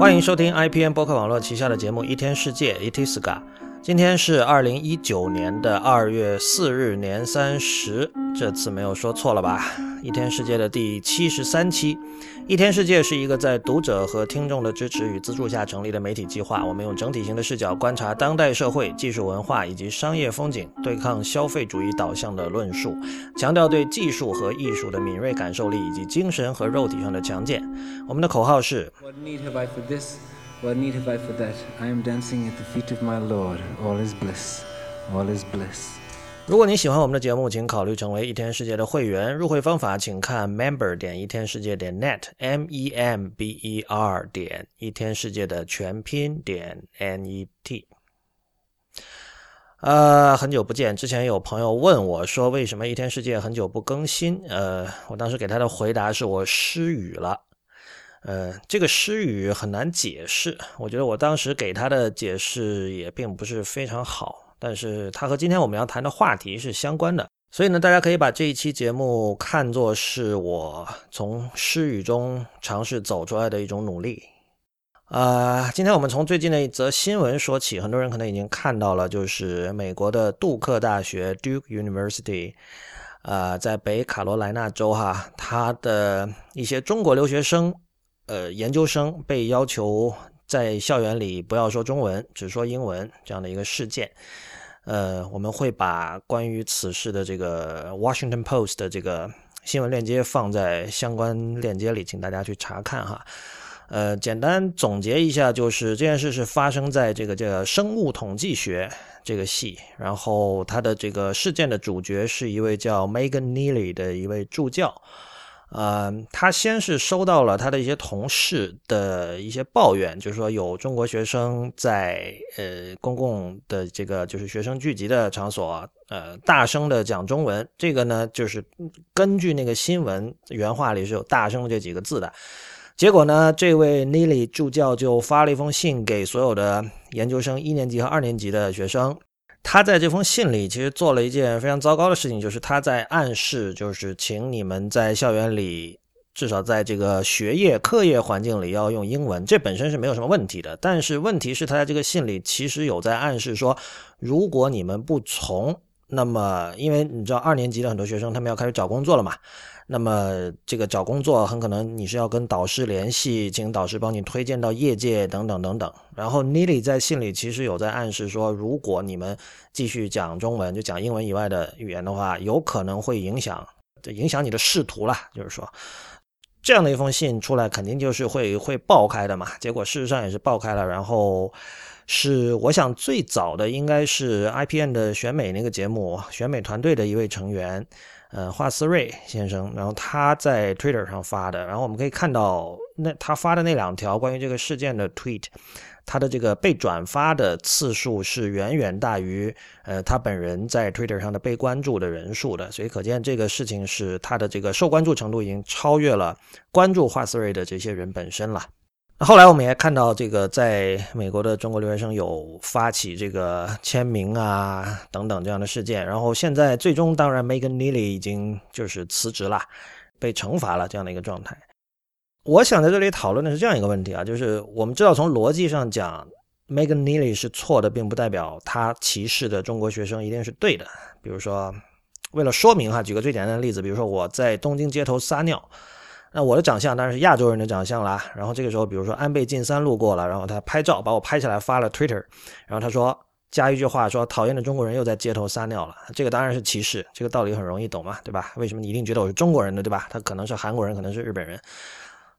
欢迎收听 IPN 播客网络旗下的节目《一天世界》（Itiska）。今天是二零一九年的二月四日，年三十。这次没有说错了吧？一天世界的第七十三期。一天世界是一个在读者和听众的支持与资助下成立的媒体计划。我们用整体性的视角观察当代社会、技术文化以及商业风景，对抗消费主义导向的论述，强调对技术和艺术的敏锐感受力以及精神和肉体上的强健。我们的口号是。What need have I for this? That? I am dancing at the feet of my Lord. All is bliss. All is bliss. 如果你喜欢我们的节目，请考虑成为一天世界的会员。入会方法请看 member 点一天世界点 net，m e m b e r 点一天世界的全拼点 n e t。呃，很久不见，之前有朋友问我说，为什么一天世界很久不更新？呃，我当时给他的回答是我失语了。呃，这个失语很难解释。我觉得我当时给他的解释也并不是非常好，但是他和今天我们要谈的话题是相关的，所以呢，大家可以把这一期节目看作是我从失语中尝试走出来的一种努力。啊，今天我们从最近的一则新闻说起，很多人可能已经看到了，就是美国的杜克大学 （Duke University），啊，在北卡罗来纳州哈，他的一些中国留学生。呃，研究生被要求在校园里不要说中文，只说英文这样的一个事件。呃，我们会把关于此事的这个 Washington Post 的这个新闻链接放在相关链接里，请大家去查看哈。呃，简单总结一下，就是这件事是发生在这个叫生物统计学这个系，然后它的这个事件的主角是一位叫 Megan Neely 的一位助教。呃，他先是收到了他的一些同事的一些抱怨，就是说有中国学生在呃公共的这个就是学生聚集的场所，呃大声的讲中文。这个呢，就是根据那个新闻原话里是有“大声”这几个字的。结果呢，这位 Nili 助教就发了一封信给所有的研究生一年级和二年级的学生。他在这封信里其实做了一件非常糟糕的事情，就是他在暗示，就是请你们在校园里，至少在这个学业课业环境里要用英文。这本身是没有什么问题的，但是问题是，他在这个信里其实有在暗示说，如果你们不从，那么因为你知道二年级的很多学生他们要开始找工作了嘛。那么这个找工作很可能你是要跟导师联系，请导师帮你推荐到业界等等等等。然后 Nili 在信里其实有在暗示说，如果你们继续讲中文，就讲英文以外的语言的话，有可能会影响，影响你的仕途啦。就是说，这样的一封信出来，肯定就是会会爆开的嘛。结果事实上也是爆开了。然后是我想最早的应该是 IPN 的选美那个节目选美团队的一位成员。呃，华斯瑞先生，然后他在 Twitter 上发的，然后我们可以看到，那他发的那两条关于这个事件的 tweet，他的这个被转发的次数是远远大于呃他本人在 Twitter 上的被关注的人数的，所以可见这个事情是他的这个受关注程度已经超越了关注华斯瑞的这些人本身了。后来我们也看到，这个在美国的中国留学生有发起这个签名啊等等这样的事件，然后现在最终当然 Megan Neely 已经就是辞职了，被惩罚了这样的一个状态。我想在这里讨论的是这样一个问题啊，就是我们知道从逻辑上讲，Megan Neely 是错的，并不代表他歧视的中国学生一定是对的。比如说，为了说明哈，举个最简单的例子，比如说我在东京街头撒尿。那我的长相当然是亚洲人的长相啦。然后这个时候，比如说安倍晋三路过了，然后他拍照把我拍下来发了 Twitter，然后他说加一句话说讨厌的中国人又在街头撒尿了。这个当然是歧视，这个道理很容易懂嘛，对吧？为什么你一定觉得我是中国人的，对吧？他可能是韩国人，可能是日本人。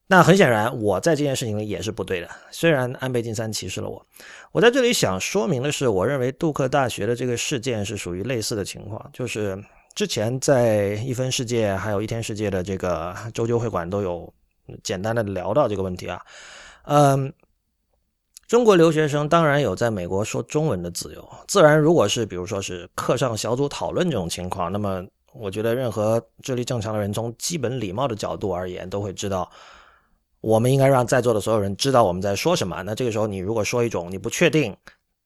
那很显然，我在这件事情里也是不对的。虽然安倍晋三歧视了我，我在这里想说明的是，我认为杜克大学的这个事件是属于类似的情况，就是。之前在一分世界还有一天世界的这个周究会馆都有简单的聊到这个问题啊，嗯，中国留学生当然有在美国说中文的自由，自然如果是比如说是课上小组讨论这种情况，那么我觉得任何智力正常的人从基本礼貌的角度而言都会知道，我们应该让在座的所有人知道我们在说什么。那这个时候你如果说一种你不确定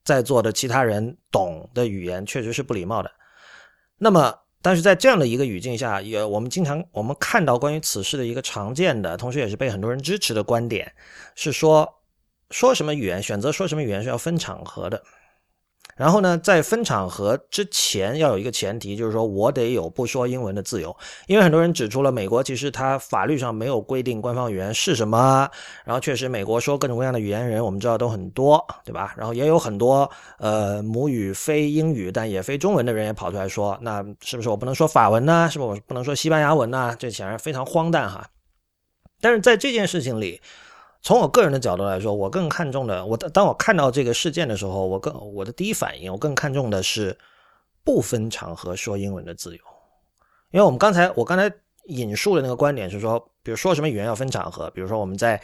在座的其他人懂的语言，确实是不礼貌的。那么。但是在这样的一个语境下，也我们经常我们看到关于此事的一个常见的，同时也是被很多人支持的观点，是说说什么语言，选择说什么语言是要分场合的。然后呢，在分场合之前要有一个前提，就是说我得有不说英文的自由。因为很多人指出了美国其实它法律上没有规定官方语言是什么。然后确实美国说各种各样的语言人，我们知道都很多，对吧？然后也有很多呃母语非英语但也非中文的人也跑出来说，那是不是我不能说法文呢？是不是我不能说西班牙文呢？这显然非常荒诞哈。但是在这件事情里。从我个人的角度来说，我更看重的，我当我看到这个事件的时候，我更我的第一反应，我更看重的是不分场合说英文的自由。因为我们刚才我刚才引述的那个观点是说，比如说什么语言要分场合，比如说我们在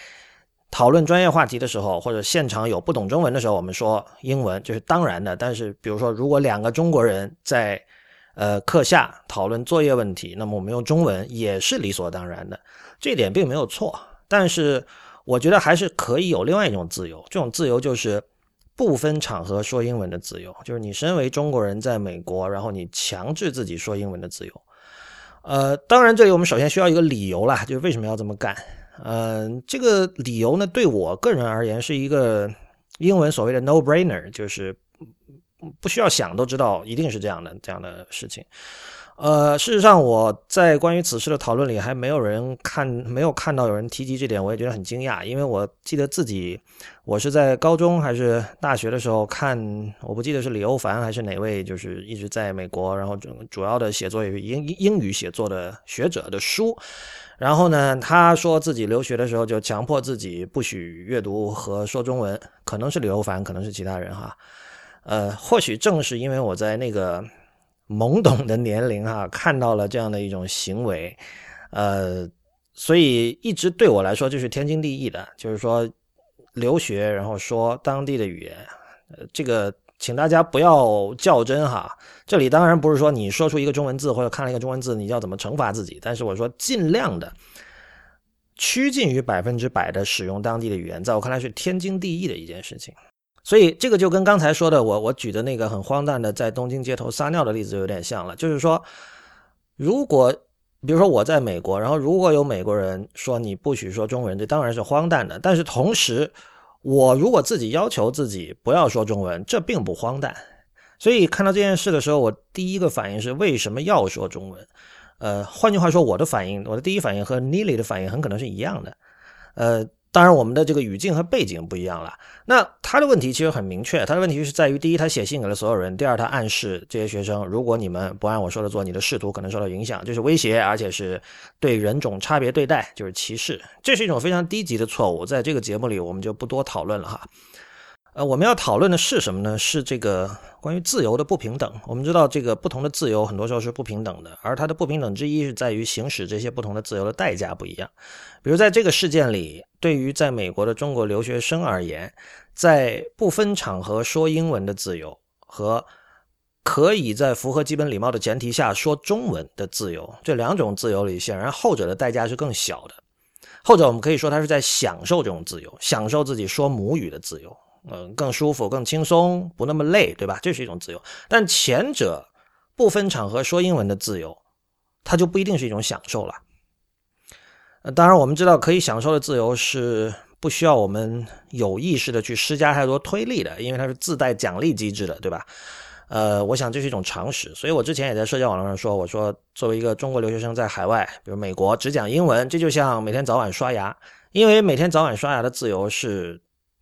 讨论专业话题的时候，或者现场有不懂中文的时候，我们说英文就是当然的。但是，比如说如果两个中国人在呃课下讨论作业问题，那么我们用中文也是理所当然的，这点并没有错。但是。我觉得还是可以有另外一种自由，这种自由就是不分场合说英文的自由，就是你身为中国人在美国，然后你强制自己说英文的自由。呃，当然这里我们首先需要一个理由啦，就是为什么要这么干。嗯，这个理由呢，对我个人而言是一个英文所谓的 no brainer，就是不需要想都知道一定是这样的这样的事情。呃，事实上，我在关于此事的讨论里，还没有人看，没有看到有人提及这点，我也觉得很惊讶。因为我记得自己，我是在高中还是大学的时候看，我不记得是李欧凡还是哪位，就是一直在美国，然后主主要的写作也是英英语写作的学者的书。然后呢，他说自己留学的时候就强迫自己不许阅读和说中文，可能是李欧凡，可能是其他人哈。呃，或许正是因为我在那个。懵懂的年龄哈，看到了这样的一种行为，呃，所以一直对我来说就是天经地义的，就是说留学然后说当地的语言，呃，这个请大家不要较真哈。这里当然不是说你说出一个中文字或者看了一个中文字，你要怎么惩罚自己，但是我说尽量的趋近于百分之百的使用当地的语言，在我看来是天经地义的一件事情。所以这个就跟刚才说的我我举的那个很荒诞的在东京街头撒尿的例子有点像了，就是说，如果比如说我在美国，然后如果有美国人说你不许说中文，这当然是荒诞的。但是同时，我如果自己要求自己不要说中文，这并不荒诞。所以看到这件事的时候，我第一个反应是为什么要说中文？呃，换句话说，我的反应，我的第一反应和 Nili 的反应很可能是一样的，呃。当然，我们的这个语境和背景不一样了。那他的问题其实很明确，他的问题是在于：第一，他写信给了所有人；第二，他暗示这些学生，如果你们不按我说的做，你的仕途可能受到影响，就是威胁，而且是对人种差别对待，就是歧视。这是一种非常低级的错误，在这个节目里我们就不多讨论了哈。呃，我们要讨论的是什么呢？是这个关于自由的不平等。我们知道，这个不同的自由很多时候是不平等的，而它的不平等之一是在于行使这些不同的自由的代价不一样。比如在这个事件里，对于在美国的中国留学生而言，在不分场合说英文的自由和可以在符合基本礼貌的前提下说中文的自由，这两种自由里，显然后者的代价是更小的。后者我们可以说他是在享受这种自由，享受自己说母语的自由。嗯，更舒服、更轻松，不那么累，对吧？这是一种自由。但前者不分场合说英文的自由，它就不一定是一种享受了。呃，当然我们知道，可以享受的自由是不需要我们有意识的去施加太多推力的，因为它是自带奖励机制的，对吧？呃，我想这是一种常识。所以我之前也在社交网络上说，我说作为一个中国留学生在海外，比如美国只讲英文，这就像每天早晚刷牙，因为每天早晚刷牙的自由是。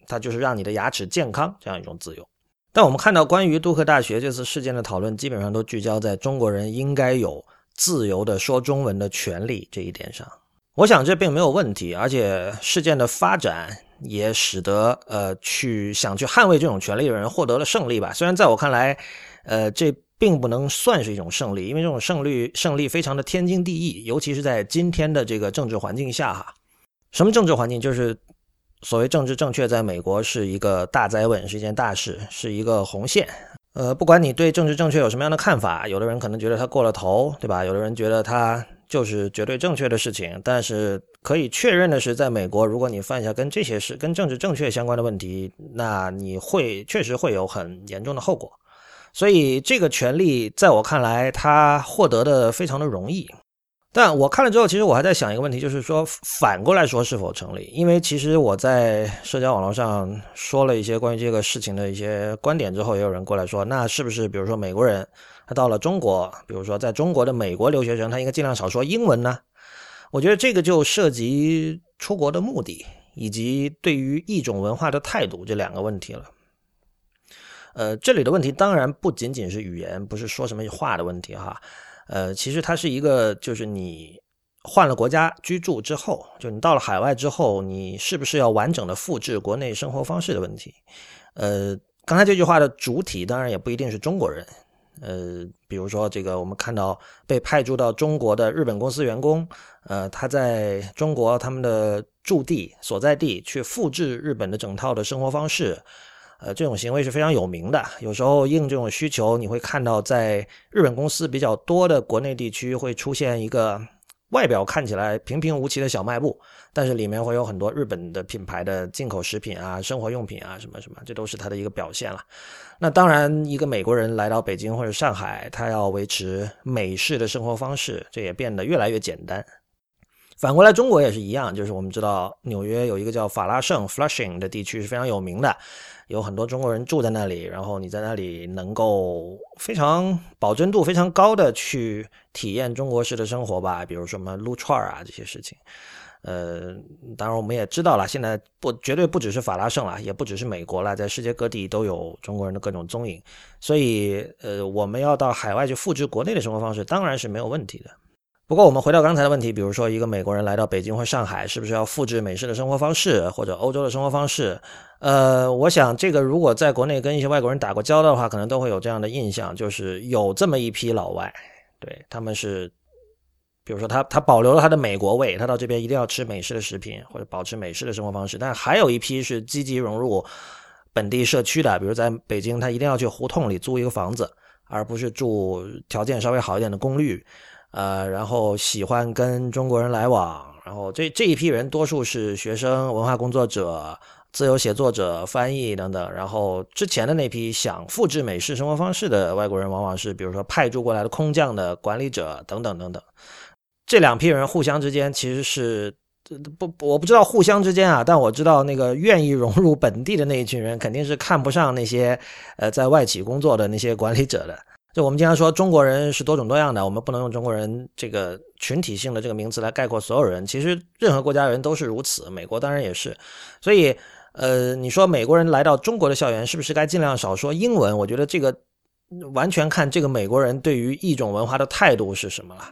它就是让你的牙齿健康这样一种自由，但我们看到关于杜克大学这次事件的讨论，基本上都聚焦在中国人应该有自由的说中文的权利这一点上。我想这并没有问题，而且事件的发展也使得呃去想去捍卫这种权利的人获得了胜利吧。虽然在我看来，呃这并不能算是一种胜利，因为这种胜利胜利非常的天经地义，尤其是在今天的这个政治环境下哈。什么政治环境？就是。所谓政治正确，在美国是一个大灾问，是一件大事，是一个红线。呃，不管你对政治正确有什么样的看法，有的人可能觉得它过了头，对吧？有的人觉得它就是绝对正确的事情。但是可以确认的是，在美国，如果你犯下跟这些事、跟政治正确相关的问题，那你会确实会有很严重的后果。所以，这个权利在我看来，它获得的非常的容易。但我看了之后，其实我还在想一个问题，就是说反过来说是否成立？因为其实我在社交网络上说了一些关于这个事情的一些观点之后，也有人过来说，那是不是比如说美国人他到了中国，比如说在中国的美国留学生，他应该尽量少说英文呢？我觉得这个就涉及出国的目的以及对于一种文化的态度这两个问题了。呃，这里的问题当然不仅仅是语言，不是说什么话的问题哈。呃，其实它是一个，就是你换了国家居住之后，就你到了海外之后，你是不是要完整的复制国内生活方式的问题？呃，刚才这句话的主体当然也不一定是中国人。呃，比如说这个，我们看到被派驻到中国的日本公司员工，呃，他在中国他们的驻地所在地去复制日本的整套的生活方式。呃，这种行为是非常有名的。有时候应这种需求，你会看到在日本公司比较多的国内地区会出现一个外表看起来平平无奇的小卖部，但是里面会有很多日本的品牌的进口食品啊、生活用品啊什么什么，这都是它的一个表现了。那当然，一个美国人来到北京或者上海，他要维持美式的生活方式，这也变得越来越简单。反过来，中国也是一样，就是我们知道纽约有一个叫法拉盛 （Flushing） 的地区是非常有名的。有很多中国人住在那里，然后你在那里能够非常保真度非常高的去体验中国式的生活吧，比如什么撸串啊这些事情。呃，当然我们也知道了，现在不绝对不只是法拉盛了，也不只是美国了，在世界各地都有中国人的各种踪影。所以，呃，我们要到海外去复制国内的生活方式，当然是没有问题的。不过，我们回到刚才的问题，比如说一个美国人来到北京或上海，是不是要复制美式的生活方式或者欧洲的生活方式？呃，我想这个如果在国内跟一些外国人打过交道的话，可能都会有这样的印象，就是有这么一批老外，对他们是，比如说他他保留了他的美国味，他到这边一定要吃美式的食品或者保持美式的生活方式，但还有一批是积极融入本地社区的，比如在北京，他一定要去胡同里租一个房子，而不是住条件稍微好一点的公寓。呃，然后喜欢跟中国人来往，然后这这一批人多数是学生、文化工作者、自由写作者、翻译等等。然后之前的那批想复制美式生活方式的外国人，往往是比如说派驻过来的空降的管理者等等等等。这两批人互相之间其实是不，我不知道互相之间啊，但我知道那个愿意融入本地的那一群人，肯定是看不上那些呃在外企工作的那些管理者的。就我们经常说中国人是多种多样的，我们不能用中国人这个群体性的这个名词来概括所有人。其实任何国家人都是如此，美国当然也是。所以，呃，你说美国人来到中国的校园，是不是该尽量少说英文？我觉得这个完全看这个美国人对于一种文化的态度是什么了。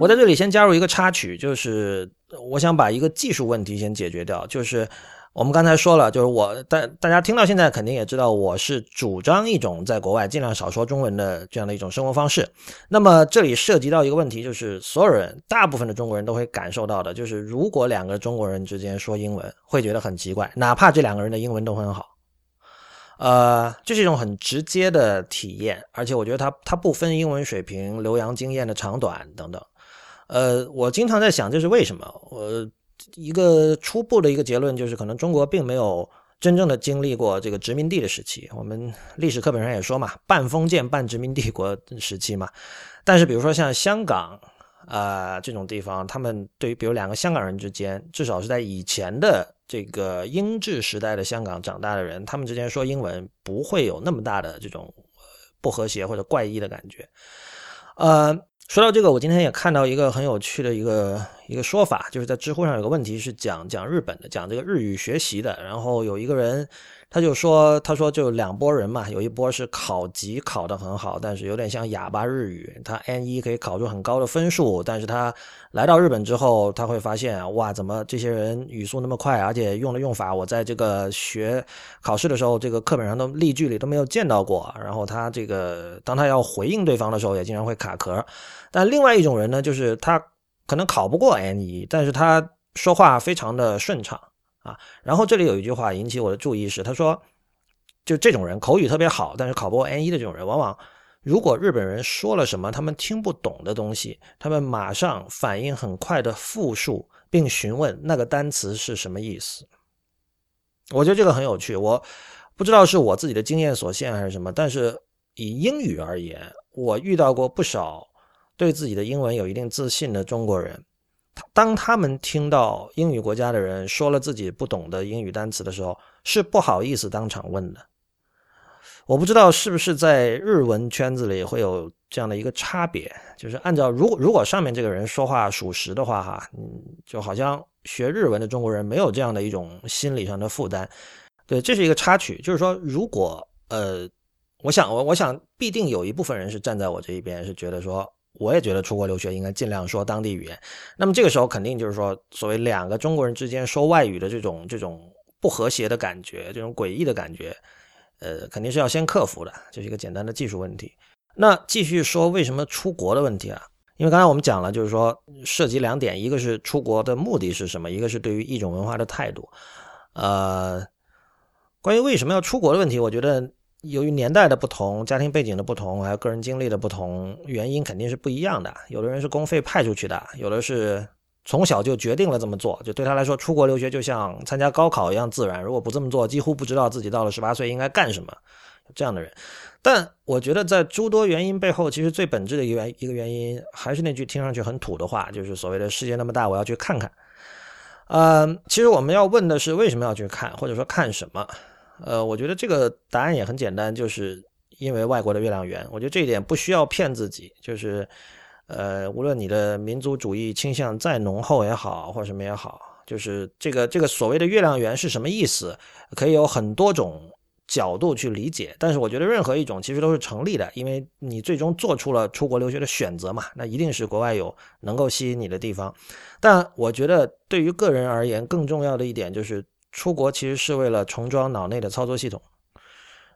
我在这里先加入一个插曲，就是我想把一个技术问题先解决掉。就是我们刚才说了，就是我大大家听到现在肯定也知道，我是主张一种在国外尽量少说中文的这样的一种生活方式。那么这里涉及到一个问题，就是所有人大部分的中国人都会感受到的，就是如果两个中国人之间说英文，会觉得很奇怪，哪怕这两个人的英文都很好。呃，这是一种很直接的体验，而且我觉得它它不分英文水平、留洋经验的长短等等。呃，我经常在想这是为什么。我一个初步的一个结论就是，可能中国并没有真正的经历过这个殖民地的时期。我们历史课本上也说嘛，半封建半殖民帝国时期嘛。但是比如说像香港啊这种地方，他们对于比如两个香港人之间，至少是在以前的这个英治时代的香港长大的人，他们之间说英文不会有那么大的这种不和谐或者怪异的感觉。呃。说到这个，我今天也看到一个很有趣的一个一个说法，就是在知乎上有个问题是讲讲日本的，讲这个日语学习的，然后有一个人。他就说：“他说就两拨人嘛，有一波是考级考得很好，但是有点像哑巴日语，他 N 一可以考出很高的分数，但是他来到日本之后，他会发现哇，怎么这些人语速那么快，而且用的用法，我在这个学考试的时候，这个课本上的例句里都没有见到过。然后他这个当他要回应对方的时候，也经常会卡壳。但另外一种人呢，就是他可能考不过 N 一，但是他说话非常的顺畅。”啊，然后这里有一句话引起我的注意是，他说，就这种人口语特别好，但是考不过 N 一的这种人，往往如果日本人说了什么他们听不懂的东西，他们马上反应很快的复述并询问那个单词是什么意思。我觉得这个很有趣，我。不知道是我自己的经验所限还是什么，但是以英语而言，我遇到过不少对自己的英文有一定自信的中国人，当他们听到英语国家的人说了自己不懂的英语单词的时候，是不好意思当场问的。我不知道是不是在日文圈子里会有这样的一个差别，就是按照如果如果上面这个人说话属实的话，哈，嗯，就好像学日文的中国人没有这样的一种心理上的负担，对，这是一个插曲。就是说，如果呃，我想我我想必定有一部分人是站在我这一边，是觉得说，我也觉得出国留学应该尽量说当地语言。那么这个时候肯定就是说，所谓两个中国人之间说外语的这种这种不和谐的感觉，这种诡异的感觉。呃，肯定是要先克服的，这是一个简单的技术问题。那继续说为什么出国的问题啊？因为刚才我们讲了，就是说涉及两点，一个是出国的目的是什么，一个是对于一种文化的态度。呃，关于为什么要出国的问题，我觉得由于年代的不同、家庭背景的不同，还有个人经历的不同，原因肯定是不一样的。有的人是公费派出去的，有的是。从小就决定了这么做，就对他来说，出国留学就像参加高考一样自然。如果不这么做，几乎不知道自己到了十八岁应该干什么。这样的人，但我觉得在诸多原因背后，其实最本质的一个原一个原因，还是那句听上去很土的话，就是所谓的世界那么大，我要去看看。嗯，其实我们要问的是为什么要去看，或者说看什么？呃，我觉得这个答案也很简单，就是因为外国的月亮圆。我觉得这一点不需要骗自己，就是。呃，无论你的民族主义倾向再浓厚也好，或者什么也好，就是这个这个所谓的月亮圆是什么意思，可以有很多种角度去理解。但是我觉得任何一种其实都是成立的，因为你最终做出了出国留学的选择嘛，那一定是国外有能够吸引你的地方。但我觉得对于个人而言，更重要的一点就是出国其实是为了重装脑内的操作系统。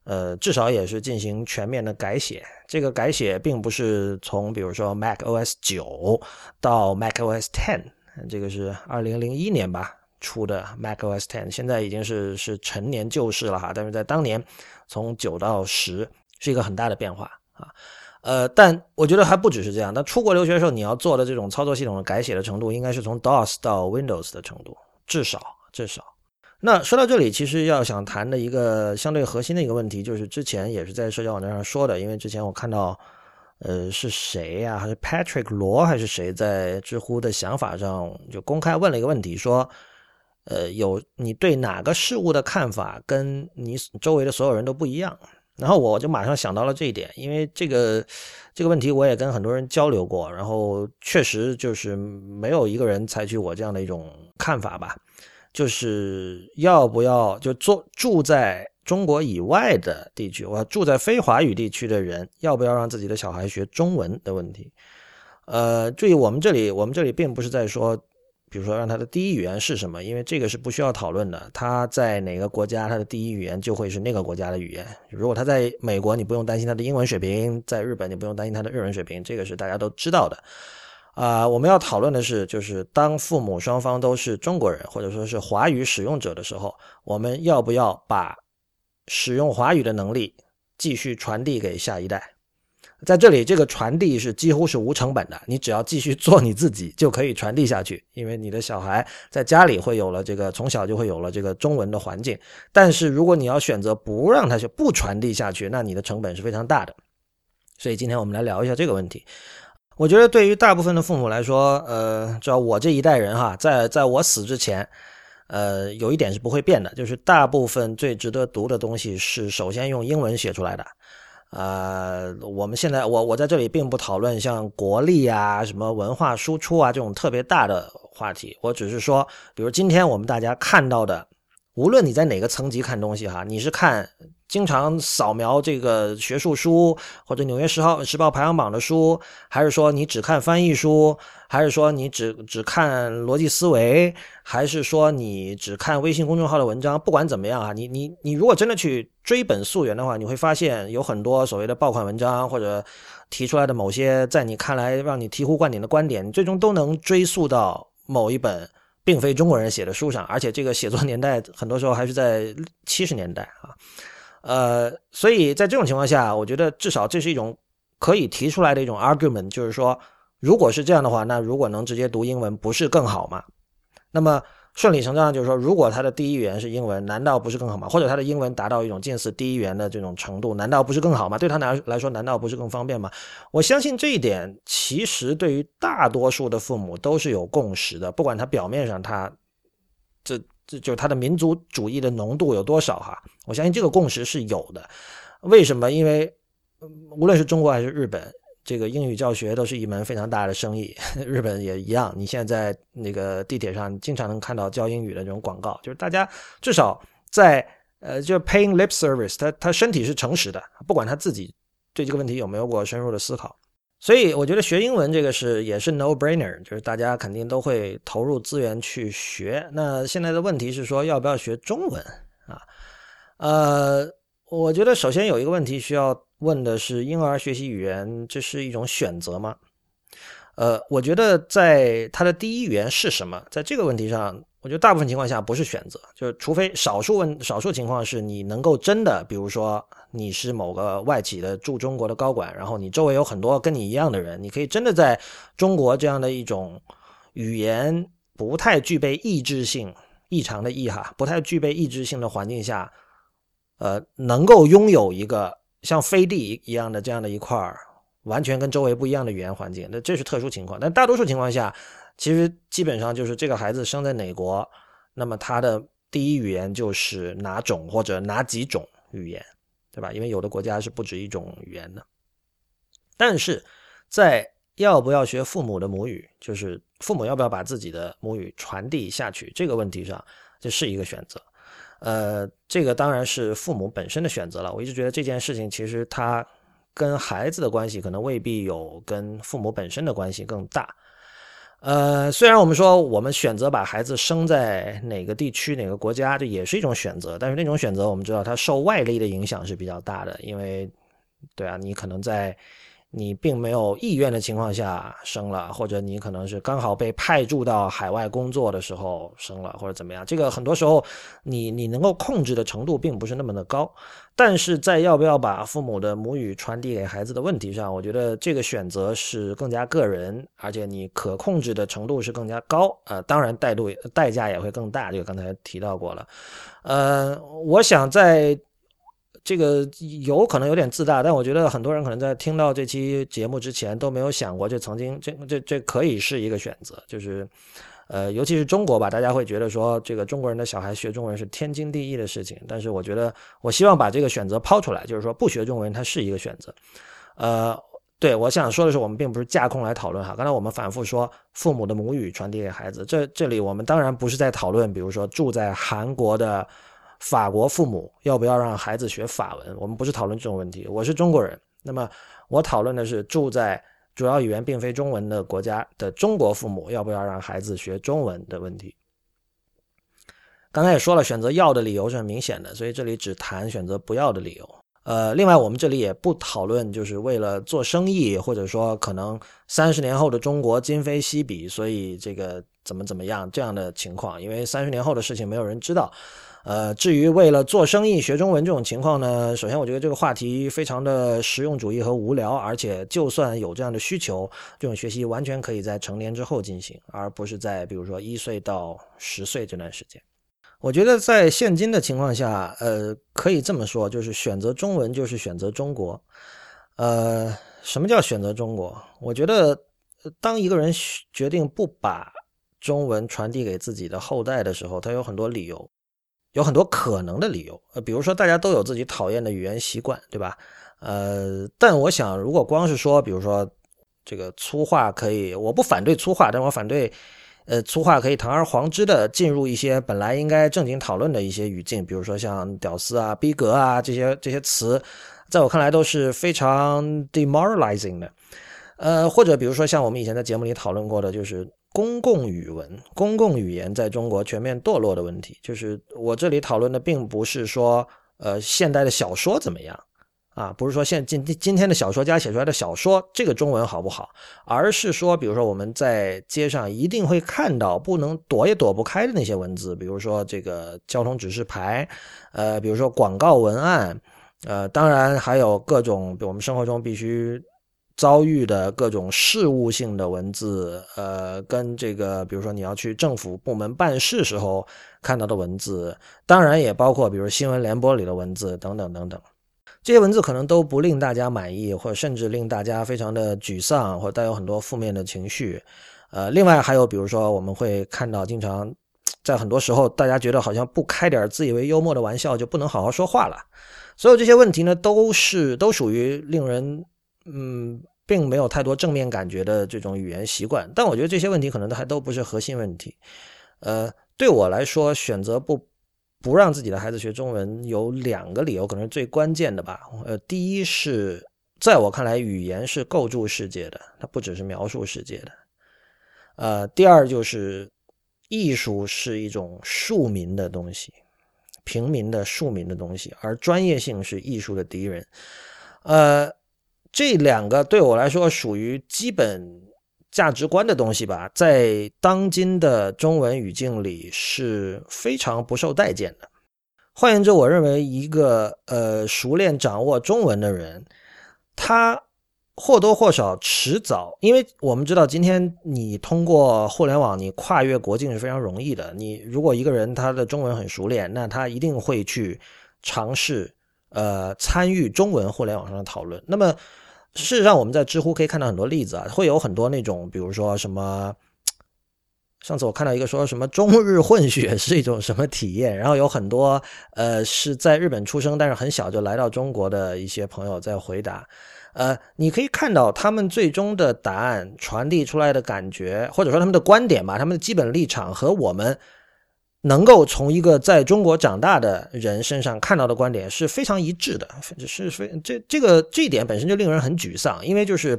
呃，至少也是进行全面的改写。这个改写并不是从比如说 Mac OS 九到 Mac OS Ten，这个是二零零一年吧出的 Mac OS Ten，现在已经是是陈年旧事了哈。但是在当年，从九到十是一个很大的变化啊。呃，但我觉得还不只是这样。那出国留学的时候，你要做的这种操作系统的改写的程度，应该是从 DOS 到 Windows 的程度，至少至少。那说到这里，其实要想谈的一个相对核心的一个问题，就是之前也是在社交网站上说的，因为之前我看到，呃，是谁呀？还是 Patrick 罗还是谁在知乎的想法上就公开问了一个问题，说，呃，有你对哪个事物的看法跟你周围的所有人都不一样？然后我就马上想到了这一点，因为这个这个问题我也跟很多人交流过，然后确实就是没有一个人采取我这样的一种看法吧。就是要不要就住住在中国以外的地区，我住在非华语地区的人，要不要让自己的小孩学中文的问题？呃，注意，我们这里我们这里并不是在说，比如说让他的第一语言是什么，因为这个是不需要讨论的。他在哪个国家，他的第一语言就会是那个国家的语言。如果他在美国，你不用担心他的英文水平；在日本，你不用担心他的日文水平，这个是大家都知道的。啊，我们要讨论的是，就是当父母双方都是中国人，或者说是华语使用者的时候，我们要不要把使用华语的能力继续传递给下一代？在这里，这个传递是几乎是无成本的，你只要继续做你自己就可以传递下去，因为你的小孩在家里会有了这个从小就会有了这个中文的环境。但是如果你要选择不让他去不传递下去，那你的成本是非常大的。所以今天我们来聊一下这个问题。我觉得对于大部分的父母来说，呃，只要我这一代人哈，在在我死之前，呃，有一点是不会变的，就是大部分最值得读的东西是首先用英文写出来的。呃，我们现在我我在这里并不讨论像国力啊、什么文化输出啊这种特别大的话题，我只是说，比如今天我们大家看到的，无论你在哪个层级看东西哈，你是看。经常扫描这个学术书或者《纽约时报》时报排行榜的书，还是说你只看翻译书，还是说你只只看逻辑思维，还是说你只看微信公众号的文章？不管怎么样啊，你你你如果真的去追本溯源的话，你会发现有很多所谓的爆款文章或者提出来的某些在你看来让你醍醐灌顶的观点，最终都能追溯到某一本并非中国人写的书上，而且这个写作年代很多时候还是在七十年代啊。呃，所以在这种情况下，我觉得至少这是一种可以提出来的一种 argument，就是说，如果是这样的话，那如果能直接读英文，不是更好吗？那么顺理成章就是说，如果他的第一语言是英文，难道不是更好吗？或者他的英文达到一种近似第一语言的这种程度，难道不是更好吗？对他来来说，难道不是更方便吗？我相信这一点，其实对于大多数的父母都是有共识的。不管他表面上他这这就是他的民族主义的浓度有多少哈，我相信这个共识是有的。为什么？因为无论是中国还是日本。这个英语教学都是一门非常大的生意，日本也一样。你现在在那个地铁上经常能看到教英语的这种广告，就是大家至少在呃，就 paying lip service，他他身体是诚实的，不管他自己对这个问题有没有过深入的思考。所以我觉得学英文这个是也是 no brainer，就是大家肯定都会投入资源去学。那现在的问题是说要不要学中文啊？呃，我觉得首先有一个问题需要。问的是婴儿学习语言，这是一种选择吗？呃，我觉得在他的第一语言是什么，在这个问题上，我觉得大部分情况下不是选择，就是除非少数问少数情况是你能够真的，比如说你是某个外企的驻中国的高管，然后你周围有很多跟你一样的人，你可以真的在中国这样的一种语言不太具备抑制性异常的异哈，不太具备抑制性的环境下，呃，能够拥有一个。像飞地一样的这样的一块儿，完全跟周围不一样的语言环境，那这是特殊情况。但大多数情况下，其实基本上就是这个孩子生在哪国，那么他的第一语言就是哪种或者哪几种语言，对吧？因为有的国家是不止一种语言的。但是在要不要学父母的母语，就是父母要不要把自己的母语传递下去这个问题上，这是一个选择。呃，这个当然是父母本身的选择了。我一直觉得这件事情其实它跟孩子的关系可能未必有跟父母本身的关系更大。呃，虽然我们说我们选择把孩子生在哪个地区、哪个国家，这也是一种选择，但是那种选择我们知道它受外力的影响是比较大的，因为，对啊，你可能在。你并没有意愿的情况下生了，或者你可能是刚好被派驻到海外工作的时候生了，或者怎么样，这个很多时候你你能够控制的程度并不是那么的高。但是在要不要把父母的母语传递给孩子的问题上，我觉得这个选择是更加个人，而且你可控制的程度是更加高。呃，当然代度代价也会更大，这个刚才提到过了。呃，我想在。这个有可能有点自大，但我觉得很多人可能在听到这期节目之前都没有想过，这曾经这这这可以是一个选择，就是，呃，尤其是中国吧，大家会觉得说这个中国人的小孩学中文是天经地义的事情。但是我觉得，我希望把这个选择抛出来，就是说不学中文它是一个选择。呃，对我想说的是，我们并不是架空来讨论哈。刚才我们反复说父母的母语传递给孩子，这这里我们当然不是在讨论，比如说住在韩国的。法国父母要不要让孩子学法文？我们不是讨论这种问题。我是中国人，那么我讨论的是住在主要语言并非中文的国家的中国父母要不要让孩子学中文的问题。刚才也说了，选择要的理由是很明显的，所以这里只谈选择不要的理由。呃，另外我们这里也不讨论就是为了做生意，或者说可能三十年后的中国今非昔比，所以这个怎么怎么样这样的情况，因为三十年后的事情没有人知道。呃，至于为了做生意学中文这种情况呢，首先我觉得这个话题非常的实用主义和无聊，而且就算有这样的需求，这种学习完全可以在成年之后进行，而不是在比如说一岁到十岁这段时间。我觉得在现今的情况下，呃，可以这么说，就是选择中文就是选择中国。呃，什么叫选择中国？我觉得当一个人决定不把中文传递给自己的后代的时候，他有很多理由。有很多可能的理由，呃，比如说大家都有自己讨厌的语言习惯，对吧？呃，但我想，如果光是说，比如说这个粗话可以，我不反对粗话，但我反对，呃，粗话可以堂而皇之的进入一些本来应该正经讨论的一些语境，比如说像屌丝啊、逼格啊这些这些词，在我看来都是非常 demoralizing 的，呃，或者比如说像我们以前在节目里讨论过的，就是。公共语文、公共语言在中国全面堕落的问题，就是我这里讨论的，并不是说，呃，现代的小说怎么样啊？不是说现今今天的小说家写出来的小说这个中文好不好，而是说，比如说我们在街上一定会看到不能躲也躲不开的那些文字，比如说这个交通指示牌，呃，比如说广告文案，呃，当然还有各种我们生活中必须。遭遇的各种事务性的文字，呃，跟这个比如说你要去政府部门办事时候看到的文字，当然也包括比如新闻联播里的文字等等等等。这些文字可能都不令大家满意，或者甚至令大家非常的沮丧，或带有很多负面的情绪。呃，另外还有比如说我们会看到，经常在很多时候，大家觉得好像不开点自以为幽默的玩笑就不能好好说话了。所有这些问题呢，都是都属于令人嗯，并没有太多正面感觉的这种语言习惯。但我觉得这些问题可能都还都不是核心问题。呃，对我来说，选择不。不让自己的孩子学中文有两个理由，可能是最关键的吧。呃，第一是在我看来，语言是构筑世界的，它不只是描述世界的。呃，第二就是艺术是一种庶民的东西，平民的庶民的东西，而专业性是艺术的敌人。呃，这两个对我来说属于基本。价值观的东西吧，在当今的中文语境里是非常不受待见的。换言之，我认为一个呃熟练掌握中文的人，他或多或少迟早，因为我们知道今天你通过互联网，你跨越国境是非常容易的。你如果一个人他的中文很熟练，那他一定会去尝试呃参与中文互联网上的讨论。那么。事实上，我们在知乎可以看到很多例子啊，会有很多那种，比如说什么，上次我看到一个说什么中日混血是一种什么体验，然后有很多呃是在日本出生但是很小就来到中国的一些朋友在回答，呃，你可以看到他们最终的答案传递出来的感觉，或者说他们的观点吧，他们的基本立场和我们。能够从一个在中国长大的人身上看到的观点是非常一致的，是非这这个这一点本身就令人很沮丧，因为就是，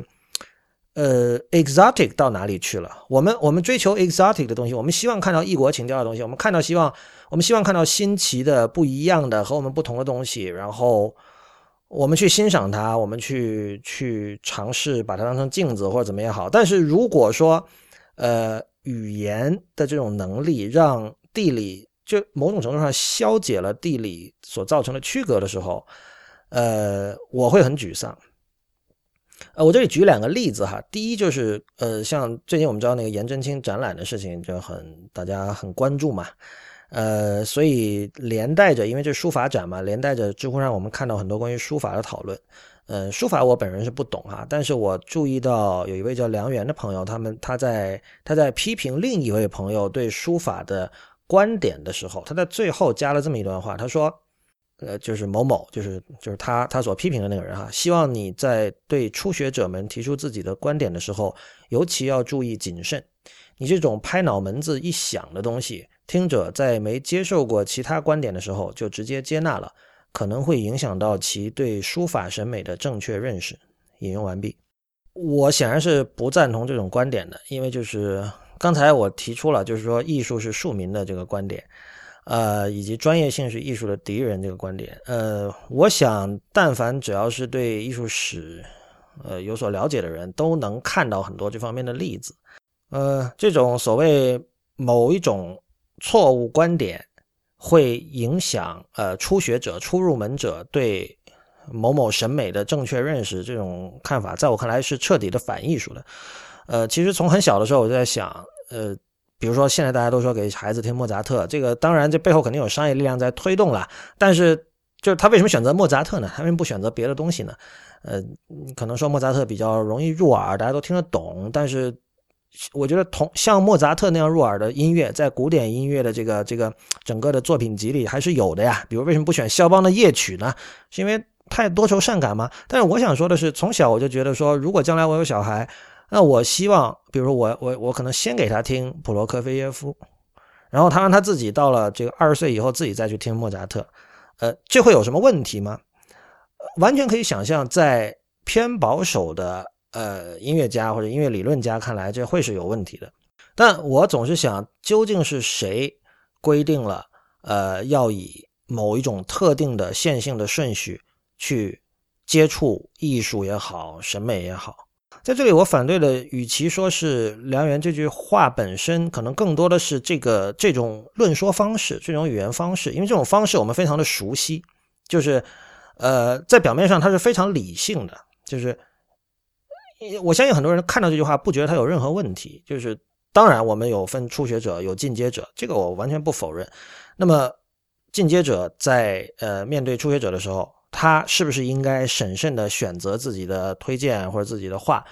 呃，exotic 到哪里去了？我们我们追求 exotic 的东西，我们希望看到异国情调的东西，我们看到希望，我们希望看到新奇的、不一样的和我们不同的东西，然后我们去欣赏它，我们去去尝试把它当成镜子或者怎么也好。但是如果说，呃，语言的这种能力让地理就某种程度上消解了地理所造成的区隔的时候，呃，我会很沮丧。呃，我这里举两个例子哈。第一就是，呃，像最近我们知道那个颜真卿展览的事情就很大家很关注嘛，呃，所以连带着，因为这书法展嘛，连带着知乎上我们看到很多关于书法的讨论。嗯，书法我本人是不懂哈，但是我注意到有一位叫梁元的朋友，他们他在他在批评另一位朋友对书法的。观点的时候，他在最后加了这么一段话，他说：“呃，就是某某，就是就是他他所批评的那个人哈，希望你在对初学者们提出自己的观点的时候，尤其要注意谨慎。你这种拍脑门子一想的东西，听者在没接受过其他观点的时候就直接接纳了，可能会影响到其对书法审美的正确认识。”引用完毕。我显然是不赞同这种观点的，因为就是。刚才我提出了，就是说艺术是庶民的这个观点，呃，以及专业性是艺术的敌人这个观点。呃，我想，但凡只要是对艺术史，呃，有所了解的人，都能看到很多这方面的例子。呃，这种所谓某一种错误观点，会影响呃初学者、初入门者对某某审美的正确认识，这种看法，在我看来是彻底的反艺术的。呃，其实从很小的时候我就在想，呃，比如说现在大家都说给孩子听莫扎特，这个当然这背后肯定有商业力量在推动了，但是就是他为什么选择莫扎特呢？他为什么不选择别的东西呢？呃，可能说莫扎特比较容易入耳，大家都听得懂，但是我觉得同像莫扎特那样入耳的音乐，在古典音乐的这个这个整个的作品集里还是有的呀。比如为什么不选肖邦的夜曲呢？是因为太多愁善感吗？但是我想说的是，从小我就觉得说，如果将来我有小孩。那我希望，比如说我我我可能先给他听普罗科菲耶夫，然后他让他自己到了这个二十岁以后自己再去听莫扎特，呃，这会有什么问题吗？完全可以想象，在偏保守的呃音乐家或者音乐理论家看来，这会是有问题的。但我总是想，究竟是谁规定了呃要以某一种特定的线性的顺序去接触艺术也好，审美也好？在这里，我反对的，与其说是梁元这句话本身，可能更多的是这个这种论说方式，这种语言方式，因为这种方式我们非常的熟悉，就是，呃，在表面上它是非常理性的，就是我相信很多人看到这句话不觉得它有任何问题。就是当然，我们有分初学者，有进阶者，这个我完全不否认。那么进阶者在呃面对初学者的时候，他是不是应该审慎的选择自己的推荐或者自己的话？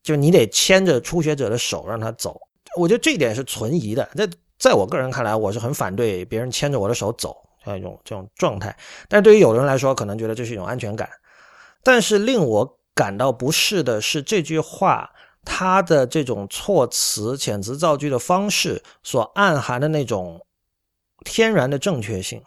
就你得牵着初学者的手让他走。我觉得这一点是存疑的。在在我个人看来，我是很反对别人牵着我的手走这样一种这种状态。但是对于有的人来说，可能觉得这是一种安全感。但是令我感到不适的是这句话，它的这种措辞、遣词造句的方式所暗含的那种天然的正确性。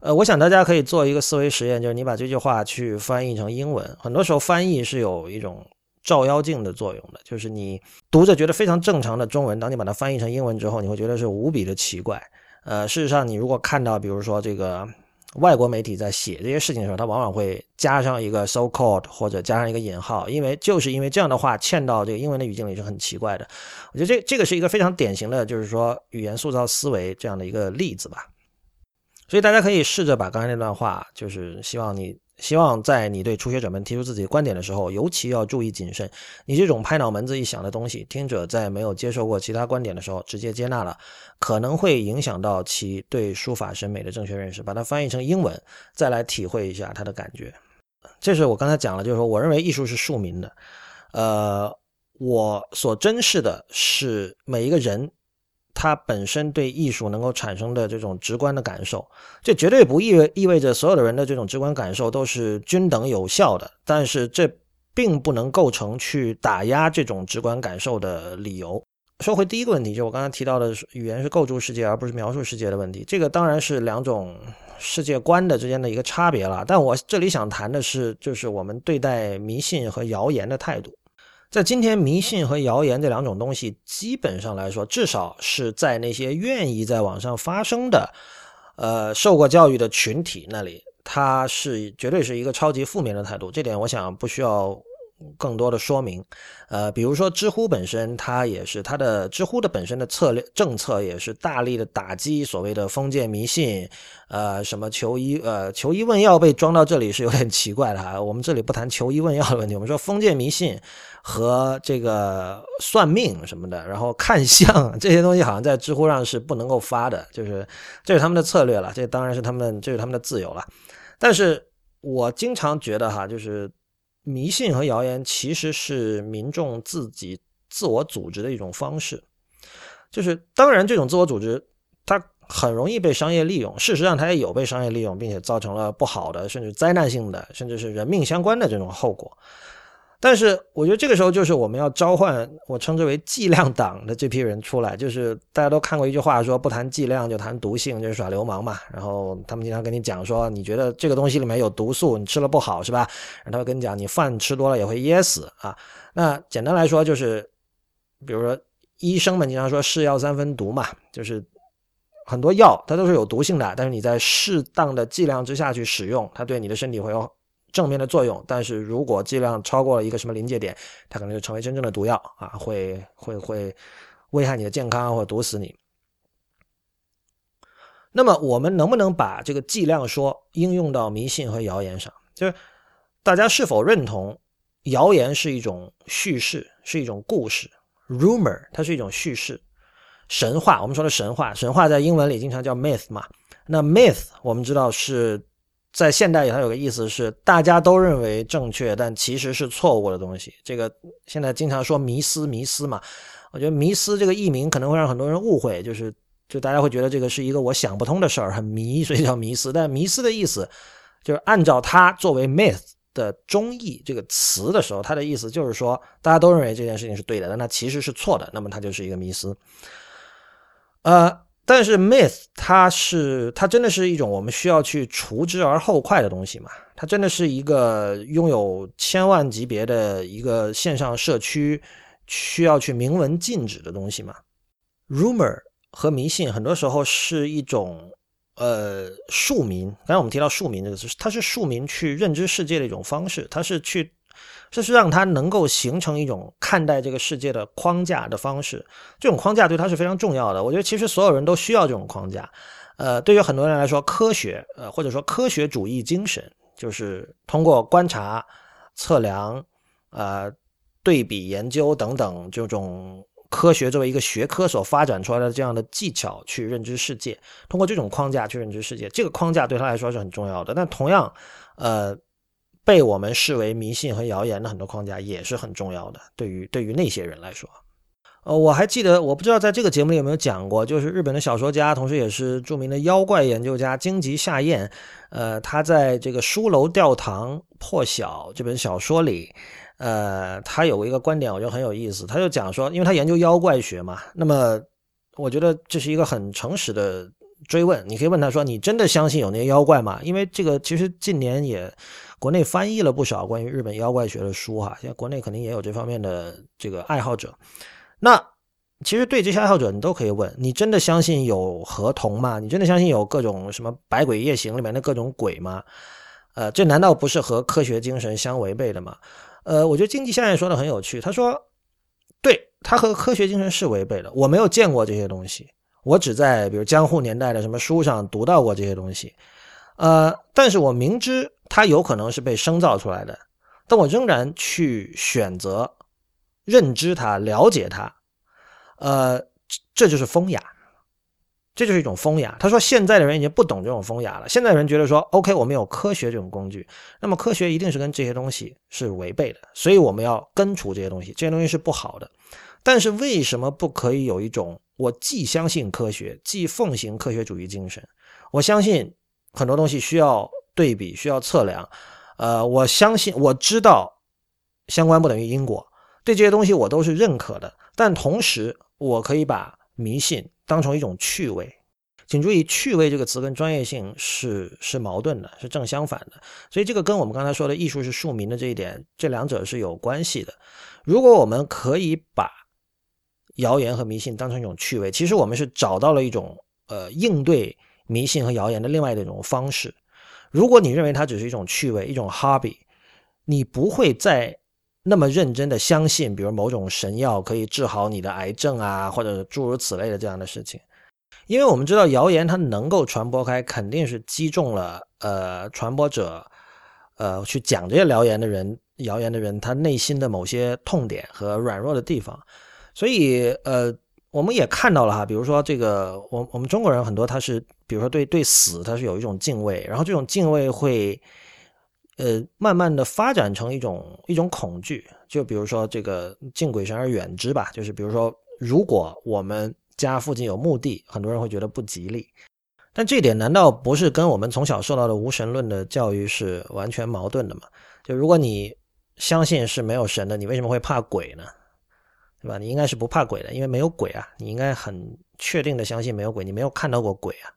呃，我想大家可以做一个思维实验，就是你把这句话去翻译成英文。很多时候翻译是有一种照妖镜的作用的，就是你读着觉得非常正常的中文，当你把它翻译成英文之后，你会觉得是无比的奇怪。呃，事实上，你如果看到，比如说这个。外国媒体在写这些事情的时候，他往往会加上一个 so called 或者加上一个引号，因为就是因为这样的话嵌到这个英文的语境里是很奇怪的。我觉得这这个是一个非常典型的，就是说语言塑造思维这样的一个例子吧。所以大家可以试着把刚才那段话，就是希望你。希望在你对初学者们提出自己观点的时候，尤其要注意谨慎。你这种拍脑门子一想的东西，听者在没有接受过其他观点的时候直接接纳了，可能会影响到其对书法审美的正确认识。把它翻译成英文，再来体会一下他的感觉。这是我刚才讲了，就是说，我认为艺术是庶民的。呃，我所珍视的是每一个人。它本身对艺术能够产生的这种直观的感受，这绝对不意味意味着所有的人的这种直观感受都是均等有效的。但是这并不能构成去打压这种直观感受的理由。说回第一个问题，就我刚才提到的语言是构筑世界而不是描述世界的问题。这个当然是两种世界观的之间的一个差别了。但我这里想谈的是，就是我们对待迷信和谣言的态度。在今天，迷信和谣言这两种东西，基本上来说，至少是在那些愿意在网上发声的，呃，受过教育的群体那里，它是绝对是一个超级负面的态度。这点我想不需要。更多的说明，呃，比如说知乎本身，它也是它的知乎的本身的策略政策也是大力的打击所谓的封建迷信，呃，什么求医呃求医问药被装到这里是有点奇怪的哈。我们这里不谈求医问药的问题，我们说封建迷信和这个算命什么的，然后看相这些东西好像在知乎上是不能够发的，就是这是他们的策略了，这当然是他们这是他们的自由了。但是我经常觉得哈，就是。迷信和谣言其实是民众自己自我组织的一种方式，就是当然这种自我组织它很容易被商业利用，事实上它也有被商业利用，并且造成了不好的甚至灾难性的甚至是人命相关的这种后果。但是我觉得这个时候就是我们要召唤我称之为剂量党的这批人出来，就是大家都看过一句话说不谈剂量就谈毒性，就是耍流氓嘛。然后他们经常跟你讲说，你觉得这个东西里面有毒素，你吃了不好是吧？然后他会跟你讲，你饭吃多了也会噎死啊。那简单来说就是，比如说医生们经常说是药三分毒嘛，就是很多药它都是有毒性的，但是你在适当的剂量之下去使用，它对你的身体会有。正面的作用，但是如果剂量超过了一个什么临界点，它可能就成为真正的毒药啊，会会会危害你的健康或者毒死你。那么我们能不能把这个剂量说应用到迷信和谣言上？就是大家是否认同谣言是一种叙事，是一种故事？rumor 它是一种叙事，神话我们说的神话，神话在英文里经常叫 myth 嘛。那 myth 我们知道是。在现代里，它有个意思是大家都认为正确，但其实是错误的东西。这个现在经常说迷思，迷思嘛。我觉得迷思这个译名可能会让很多人误会，就是就大家会觉得这个是一个我想不通的事儿，很迷，所以叫迷思。但迷思的意思就是按照它作为 myth 的中译这个词的时候，它的意思就是说大家都认为这件事情是对的，但它其实是错的，那么它就是一个迷思。呃。但是 myth 它是它真的是一种我们需要去除之而后快的东西嘛？它真的是一个拥有千万级别的一个线上社区需要去明文禁止的东西吗？rumor 和迷信很多时候是一种呃庶民，刚才我们提到庶民这个词，它是庶民去认知世界的一种方式，它是去。这是让他能够形成一种看待这个世界的框架的方式，这种框架对他是非常重要的。我觉得其实所有人都需要这种框架。呃，对于很多人来说，科学呃或者说科学主义精神，就是通过观察、测量，呃，对比研究等等这种科学作为一个学科所发展出来的这样的技巧去认知世界，通过这种框架去认知世界，这个框架对他来说是很重要的。但同样，呃，被我们视为迷信和谣言的很多框架也是很重要的，对于对于那些人来说。呃，我还记得，我不知道在这个节目里有没有讲过，就是日本的小说家，同时也是著名的妖怪研究家荆棘夏彦，呃，他在这个《书楼吊堂破晓》这本小说里，呃，他有一个观点，我觉得很有意思，他就讲说，因为他研究妖怪学嘛，那么我觉得这是一个很诚实的追问，你可以问他说，你真的相信有那些妖怪吗？因为这个其实近年也国内翻译了不少关于日本妖怪学的书哈，现在国内肯定也有这方面的这个爱好者。那其实对这些爱好者，你都可以问：你真的相信有合同吗？你真的相信有各种什么《百鬼夜行》里面的各种鬼吗？呃，这难道不是和科学精神相违背的吗？呃，我觉得经济现在说的很有趣。他说：“对他和科学精神是违背的。我没有见过这些东西，我只在比如江户年代的什么书上读到过这些东西。呃，但是我明知它有可能是被生造出来的，但我仍然去选择。”认知它，了解它，呃，这就是风雅，这就是一种风雅。他说，现在的人已经不懂这种风雅了。现在人觉得说，OK，我们有科学这种工具，那么科学一定是跟这些东西是违背的，所以我们要根除这些东西，这些东西是不好的。但是为什么不可以有一种，我既相信科学，既奉行科学主义精神？我相信很多东西需要对比，需要测量。呃，我相信，我知道相关不等于因果。对这些东西我都是认可的，但同时我可以把迷信当成一种趣味。请注意，“趣味”这个词跟专业性是是矛盾的，是正相反的。所以这个跟我们刚才说的艺术是庶民的这一点，这两者是有关系的。如果我们可以把谣言和迷信当成一种趣味，其实我们是找到了一种呃应对迷信和谣言的另外的一种方式。如果你认为它只是一种趣味，一种 hobby，你不会再。那么认真的相信，比如某种神药可以治好你的癌症啊，或者诸如此类的这样的事情，因为我们知道谣言它能够传播开，肯定是击中了呃传播者，呃去讲这些谣言的人，谣言的人他内心的某些痛点和软弱的地方，所以呃我们也看到了哈，比如说这个我我们中国人很多他是，比如说对对死他是有一种敬畏，然后这种敬畏会。呃，慢慢的发展成一种一种恐惧，就比如说这个敬鬼神而远之吧，就是比如说，如果我们家附近有墓地，很多人会觉得不吉利。但这点难道不是跟我们从小受到的无神论的教育是完全矛盾的吗？就如果你相信是没有神的，你为什么会怕鬼呢？对吧？你应该是不怕鬼的，因为没有鬼啊，你应该很确定的相信没有鬼，你没有看到过鬼啊。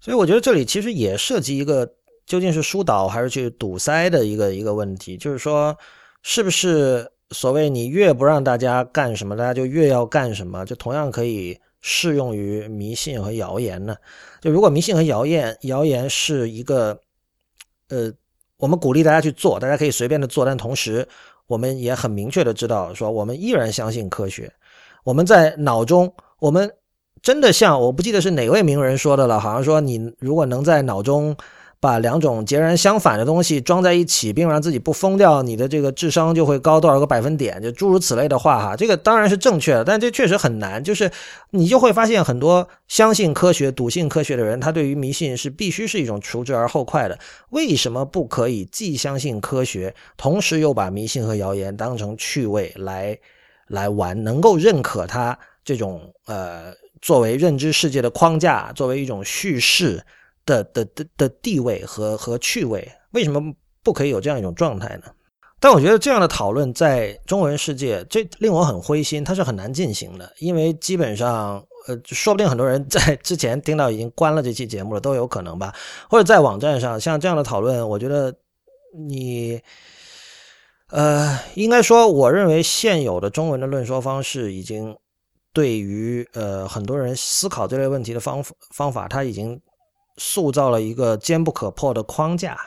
所以我觉得这里其实也涉及一个。究竟是疏导还是去堵塞的一个一个问题，就是说，是不是所谓你越不让大家干什么，大家就越要干什么？就同样可以适用于迷信和谣言呢？就如果迷信和谣言，谣言是一个，呃，我们鼓励大家去做，大家可以随便的做，但同时我们也很明确的知道，说我们依然相信科学。我们在脑中，我们真的像我不记得是哪位名人说的了，好像说你如果能在脑中。把两种截然相反的东西装在一起，并让自己不疯掉，你的这个智商就会高多少个百分点？就诸如此类的话，哈，这个当然是正确的，但这确实很难。就是你就会发现，很多相信科学、笃信科学的人，他对于迷信是必须是一种除之而后快的。为什么不可以既相信科学，同时又把迷信和谣言当成趣味来来玩？能够认可它这种呃作为认知世界的框架，作为一种叙事。的的的的地位和和趣味，为什么不可以有这样一种状态呢？但我觉得这样的讨论在中文世界，这令我很灰心，它是很难进行的，因为基本上，呃，说不定很多人在之前听到已经关了这期节目了，都有可能吧。或者在网站上，像这样的讨论，我觉得你，呃，应该说，我认为现有的中文的论说方式，已经对于呃很多人思考这类问题的方方法，它已经。塑造了一个坚不可破的框架，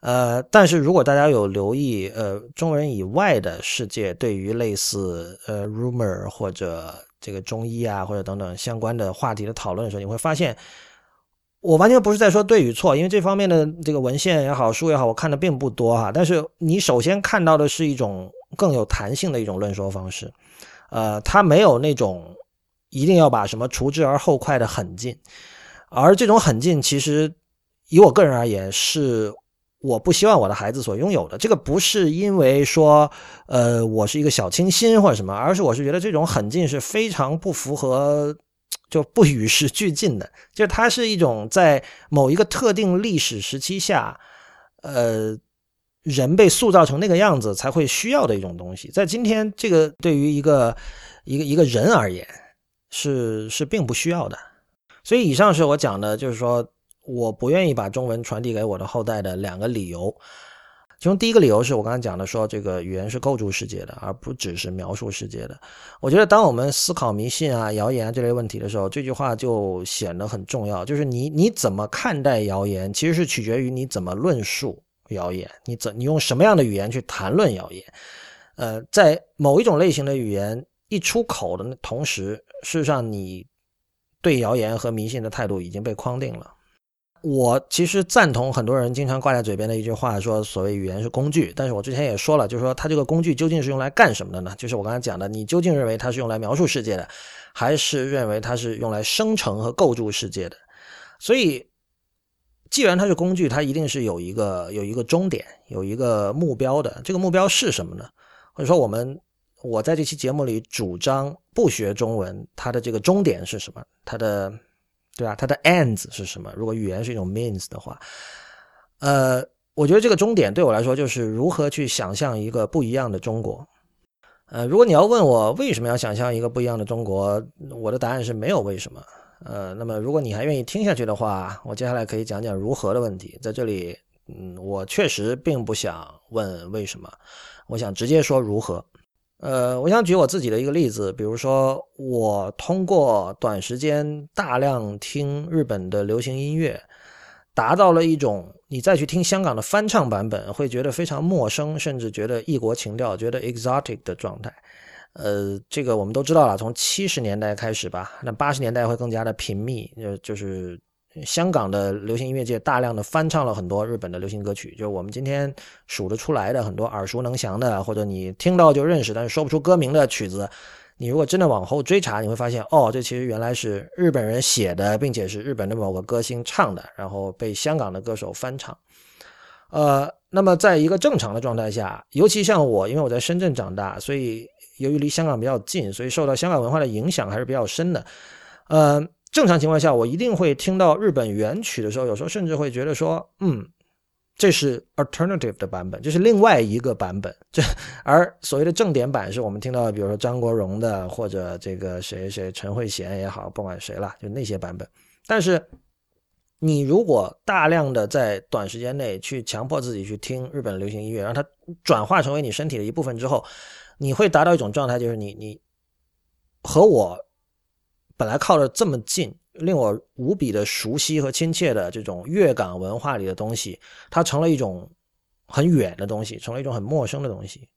呃，但是如果大家有留意，呃，中文以外的世界对于类似呃 rumor 或者这个中医啊或者等等相关的话题的讨论的时候，你会发现，我完全不是在说对与错，因为这方面的这个文献也好，书也好，我看的并不多哈。但是你首先看到的是一种更有弹性的一种论说方式。呃，他没有那种一定要把什么除之而后快的狠劲，而这种狠劲其实以我个人而言是我不希望我的孩子所拥有的。这个不是因为说呃我是一个小清新或者什么，而是我是觉得这种狠劲是非常不符合。就不与时俱进的，就是它是一种在某一个特定历史时期下，呃，人被塑造成那个样子才会需要的一种东西。在今天，这个对于一个一个一个人而言，是是并不需要的。所以，以上是我讲的，就是说我不愿意把中文传递给我的后代的两个理由。其中第一个理由是我刚才讲的，说这个语言是构筑世界的，而不只是描述世界的。我觉得，当我们思考迷信啊、谣言啊这类问题的时候，这句话就显得很重要。就是你你怎么看待谣言，其实是取决于你怎么论述谣言，你怎你用什么样的语言去谈论谣言。呃，在某一种类型的语言一出口的同时，事实上你对谣言和迷信的态度已经被框定了。我其实赞同很多人经常挂在嘴边的一句话，说所谓语言是工具。但是我之前也说了，就是说它这个工具究竟是用来干什么的呢？就是我刚才讲的，你究竟认为它是用来描述世界的，还是认为它是用来生成和构筑世界的？所以，既然它是工具，它一定是有一个有一个终点，有一个目标的。这个目标是什么呢？或者说，我们我在这期节目里主张不学中文，它的这个终点是什么？它的。对吧，它的 ends 是什么？如果语言是一种 means 的话，呃，我觉得这个终点对我来说就是如何去想象一个不一样的中国。呃，如果你要问我为什么要想象一个不一样的中国，我的答案是没有为什么。呃，那么如果你还愿意听下去的话，我接下来可以讲讲如何的问题。在这里，嗯，我确实并不想问为什么，我想直接说如何。呃，我想举我自己的一个例子，比如说我通过短时间大量听日本的流行音乐，达到了一种你再去听香港的翻唱版本会觉得非常陌生，甚至觉得异国情调，觉得 exotic 的状态。呃，这个我们都知道了，从七十年代开始吧，那八十年代会更加的频密，就就是。香港的流行音乐界大量的翻唱了很多日本的流行歌曲，就是我们今天数得出来的很多耳熟能详的，或者你听到就认识但是说不出歌名的曲子。你如果真的往后追查，你会发现，哦，这其实原来是日本人写的，并且是日本的某个歌星唱的，然后被香港的歌手翻唱。呃，那么在一个正常的状态下，尤其像我，因为我在深圳长大，所以由于离香港比较近，所以受到香港文化的影响还是比较深的。呃。正常情况下，我一定会听到日本原曲的时候，有时候甚至会觉得说，嗯，这是 alternative 的版本，这是另外一个版本。这 而所谓的正点版是我们听到，比如说张国荣的，或者这个谁谁陈慧娴也好，不管谁了，就那些版本。但是你如果大量的在短时间内去强迫自己去听日本流行音乐，让它转化成为你身体的一部分之后，你会达到一种状态，就是你你和我。本来靠着这么近，令我无比的熟悉和亲切的这种粤港文化里的东西，它成了一种很远的东西，成了一种很陌生的东西。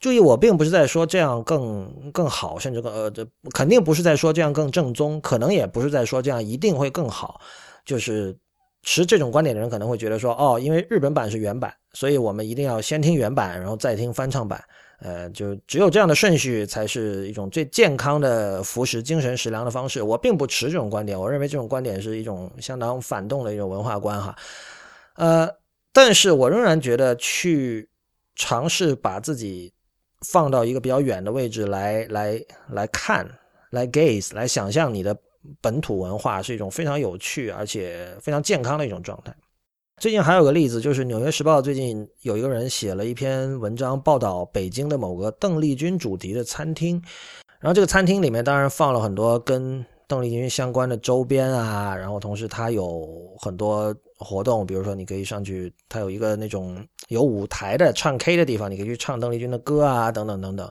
注意，我并不是在说这样更更好，甚至更呃，这肯定不是在说这样更正宗，可能也不是在说这样一定会更好。就是持这种观点的人可能会觉得说，哦，因为日本版是原版，所以我们一定要先听原版，然后再听翻唱版。呃，就只有这样的顺序才是一种最健康的服食精神食粮的方式。我并不持这种观点，我认为这种观点是一种相当反动的一种文化观哈。呃，但是我仍然觉得去尝试把自己放到一个比较远的位置来来来看，来 gaze，来想象你的本土文化是一种非常有趣而且非常健康的一种状态。最近还有个例子，就是《纽约时报》最近有一个人写了一篇文章，报道北京的某个邓丽君主题的餐厅。然后这个餐厅里面当然放了很多跟邓丽君相关的周边啊，然后同时它有很多活动，比如说你可以上去，它有一个那种有舞台的唱 K 的地方，你可以去唱邓丽君的歌啊，等等等等。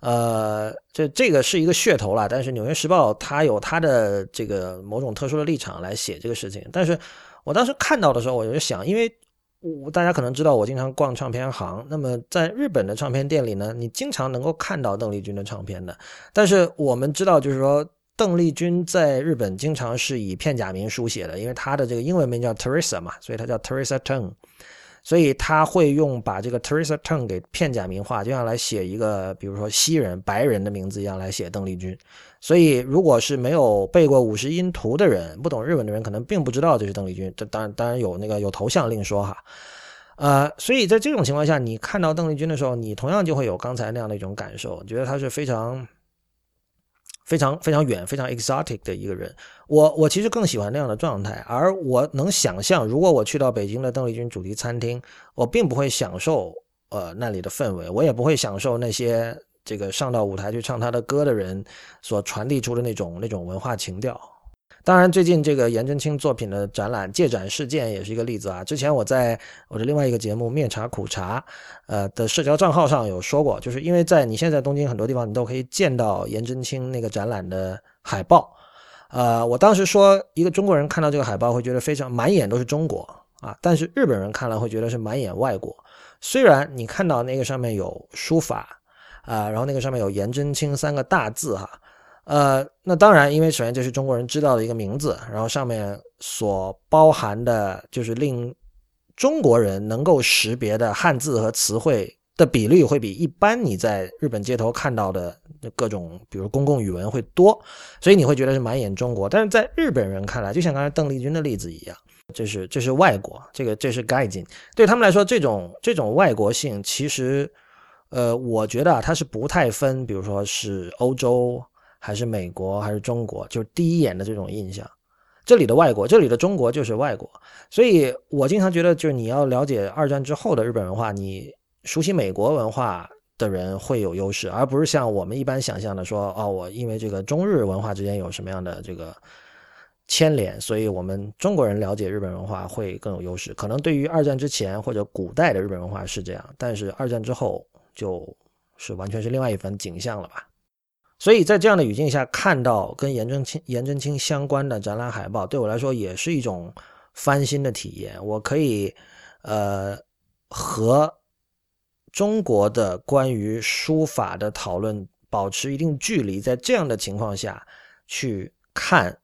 呃，这这个是一个噱头了，但是《纽约时报》它有它的这个某种特殊的立场来写这个事情，但是。我当时看到的时候，我就想，因为我大家可能知道，我经常逛唱片行。那么在日本的唱片店里呢，你经常能够看到邓丽君的唱片的。但是我们知道，就是说邓丽君在日本经常是以片假名书写的，因为她的这个英文名叫 Teresa 嘛，所以她叫 Teresa Teng。所以他会用把这个 Teresa Teng 给片假名化，就像来写一个比如说西人、白人的名字一样来写邓丽君。所以如果是没有背过五十音图的人，不懂日文的人，可能并不知道这是邓丽君。这当然当然有那个有头像另说哈。呃，所以在这种情况下，你看到邓丽君的时候，你同样就会有刚才那样的一种感受，觉得她是非常、非常、非常远、非常 exotic 的一个人。我我其实更喜欢那样的状态，而我能想象，如果我去到北京的邓丽君主题餐厅，我并不会享受呃那里的氛围，我也不会享受那些这个上到舞台去唱他的歌的人所传递出的那种那种文化情调。当然，最近这个颜真卿作品的展览借展事件也是一个例子啊。之前我在我的另外一个节目《面茶苦茶》呃的社交账号上有说过，就是因为在你现在东京很多地方，你都可以见到颜真卿那个展览的海报。呃，我当时说，一个中国人看到这个海报会觉得非常满眼都是中国啊，但是日本人看了会觉得是满眼外国。虽然你看到那个上面有书法啊，然后那个上面有颜真卿三个大字哈。呃，那当然，因为首先这是中国人知道的一个名字，然后上面所包含的就是令中国人能够识别的汉字和词汇的比率会比一般你在日本街头看到的各种，比如公共语文会多，所以你会觉得是满眼中国。但是在日本人看来，就像刚才邓丽君的例子一样，这是这是外国，这个这是概念，对他们来说，这种这种外国性其实，呃，我觉得啊，它是不太分，比如说是欧洲。还是美国还是中国，就是第一眼的这种印象。这里的外国，这里的中国就是外国。所以我经常觉得，就是你要了解二战之后的日本文化，你熟悉美国文化的人会有优势，而不是像我们一般想象的说，哦，我因为这个中日文化之间有什么样的这个牵连，所以我们中国人了解日本文化会更有优势。可能对于二战之前或者古代的日本文化是这样，但是二战之后就是完全是另外一番景象了吧。所以在这样的语境下，看到跟颜真卿、颜真卿相关的展览海报，对我来说也是一种翻新的体验。我可以，呃，和中国的关于书法的讨论保持一定距离，在这样的情况下去看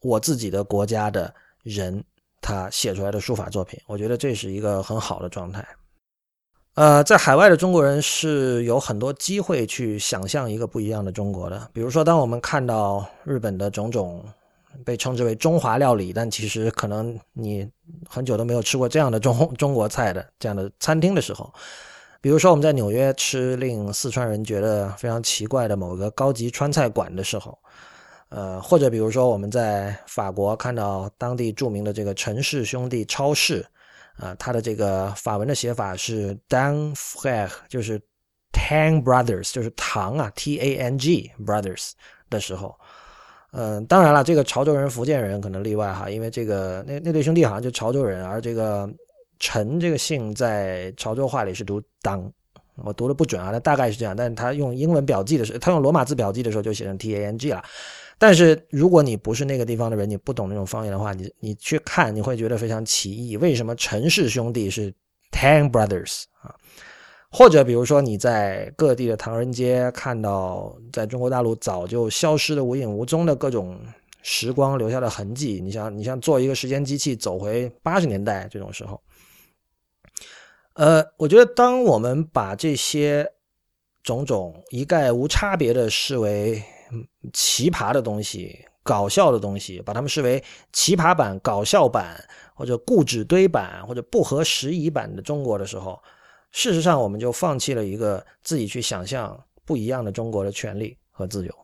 我自己的国家的人他写出来的书法作品，我觉得这是一个很好的状态。呃，在海外的中国人是有很多机会去想象一个不一样的中国的。比如说，当我们看到日本的种种被称之为中华料理，但其实可能你很久都没有吃过这样的中 中国菜的这样的餐厅的时候，比如说我们在纽约吃令四川人觉得非常奇怪的某个高级川菜馆的时候，呃，或者比如说我们在法国看到当地著名的这个陈氏兄弟超市。啊，他的这个法文的写法是 dang Frère，就是 Tang Brothers，就是唐啊，T A N G Brothers 的时候，嗯，当然了，这个潮州人、福建人可能例外哈，因为这个那那对兄弟好像就潮州人，而这个陈这个姓在潮州话里是读当，我读的不准啊，那大概是这样，但是他用英文表记的时候，他用罗马字表记的时候就写成 T A N G 了。但是如果你不是那个地方的人，你不懂那种方言的话，你你去看，你会觉得非常奇异。为什么陈氏兄弟是 Tang Brothers 啊？或者比如说你在各地的唐人街看到在中国大陆早就消失的无影无踪的各种时光留下的痕迹，你像你像做一个时间机器走回八十年代这种时候，呃，我觉得当我们把这些种种一概无差别的视为。奇葩的东西、搞笑的东西，把它们视为奇葩版、搞笑版，或者固执堆版，或者不合时宜版的中国的时候，事实上，我们就放弃了一个自己去想象不一样的中国的权利和自由。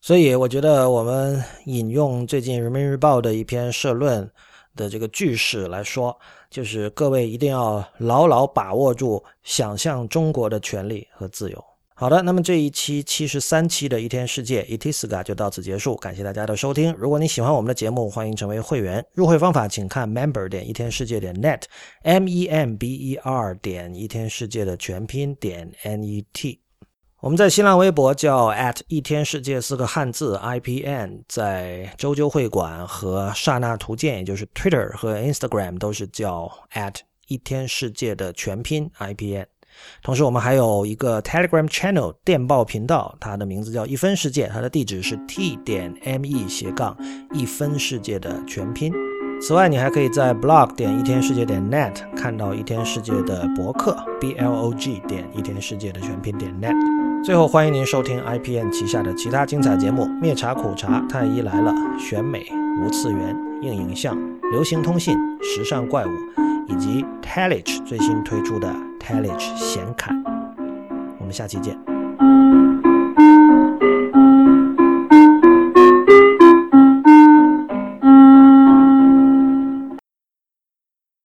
所以，我觉得我们引用最近人民日报的一篇社论的这个句式来说，就是各位一定要牢牢把握住想象中国的权利和自由。好的，那么这一期七十三期的一天世界 Itiska 就到此结束，感谢大家的收听。如果你喜欢我们的节目，欢迎成为会员。入会方法请看 member 点一天世界点 net，m e m b e r 点一天世界的全拼点 n e t。我们在新浪微博叫 at 一天世界四个汉字 i p n，在周周会馆和刹那图鉴，也就是 Twitter 和 Instagram 都是叫 at 一天世界的全拼 i p n。同时，我们还有一个 Telegram Channel 电报频道，它的名字叫一分世界，它的地址是 t 点 me 斜杠一分世界的全拼。此外，你还可以在 blog 点一天世界点 net 看到一天世界的博客 b l o g 点一天世界的全拼点 net。最后，欢迎您收听 IPN 旗下的其他精彩节目：灭茶苦茶、太医来了、选美、无次元、硬影像、流行通信、时尚怪物，以及 Telich 最新推出的 Telich 显卡。我们下期见。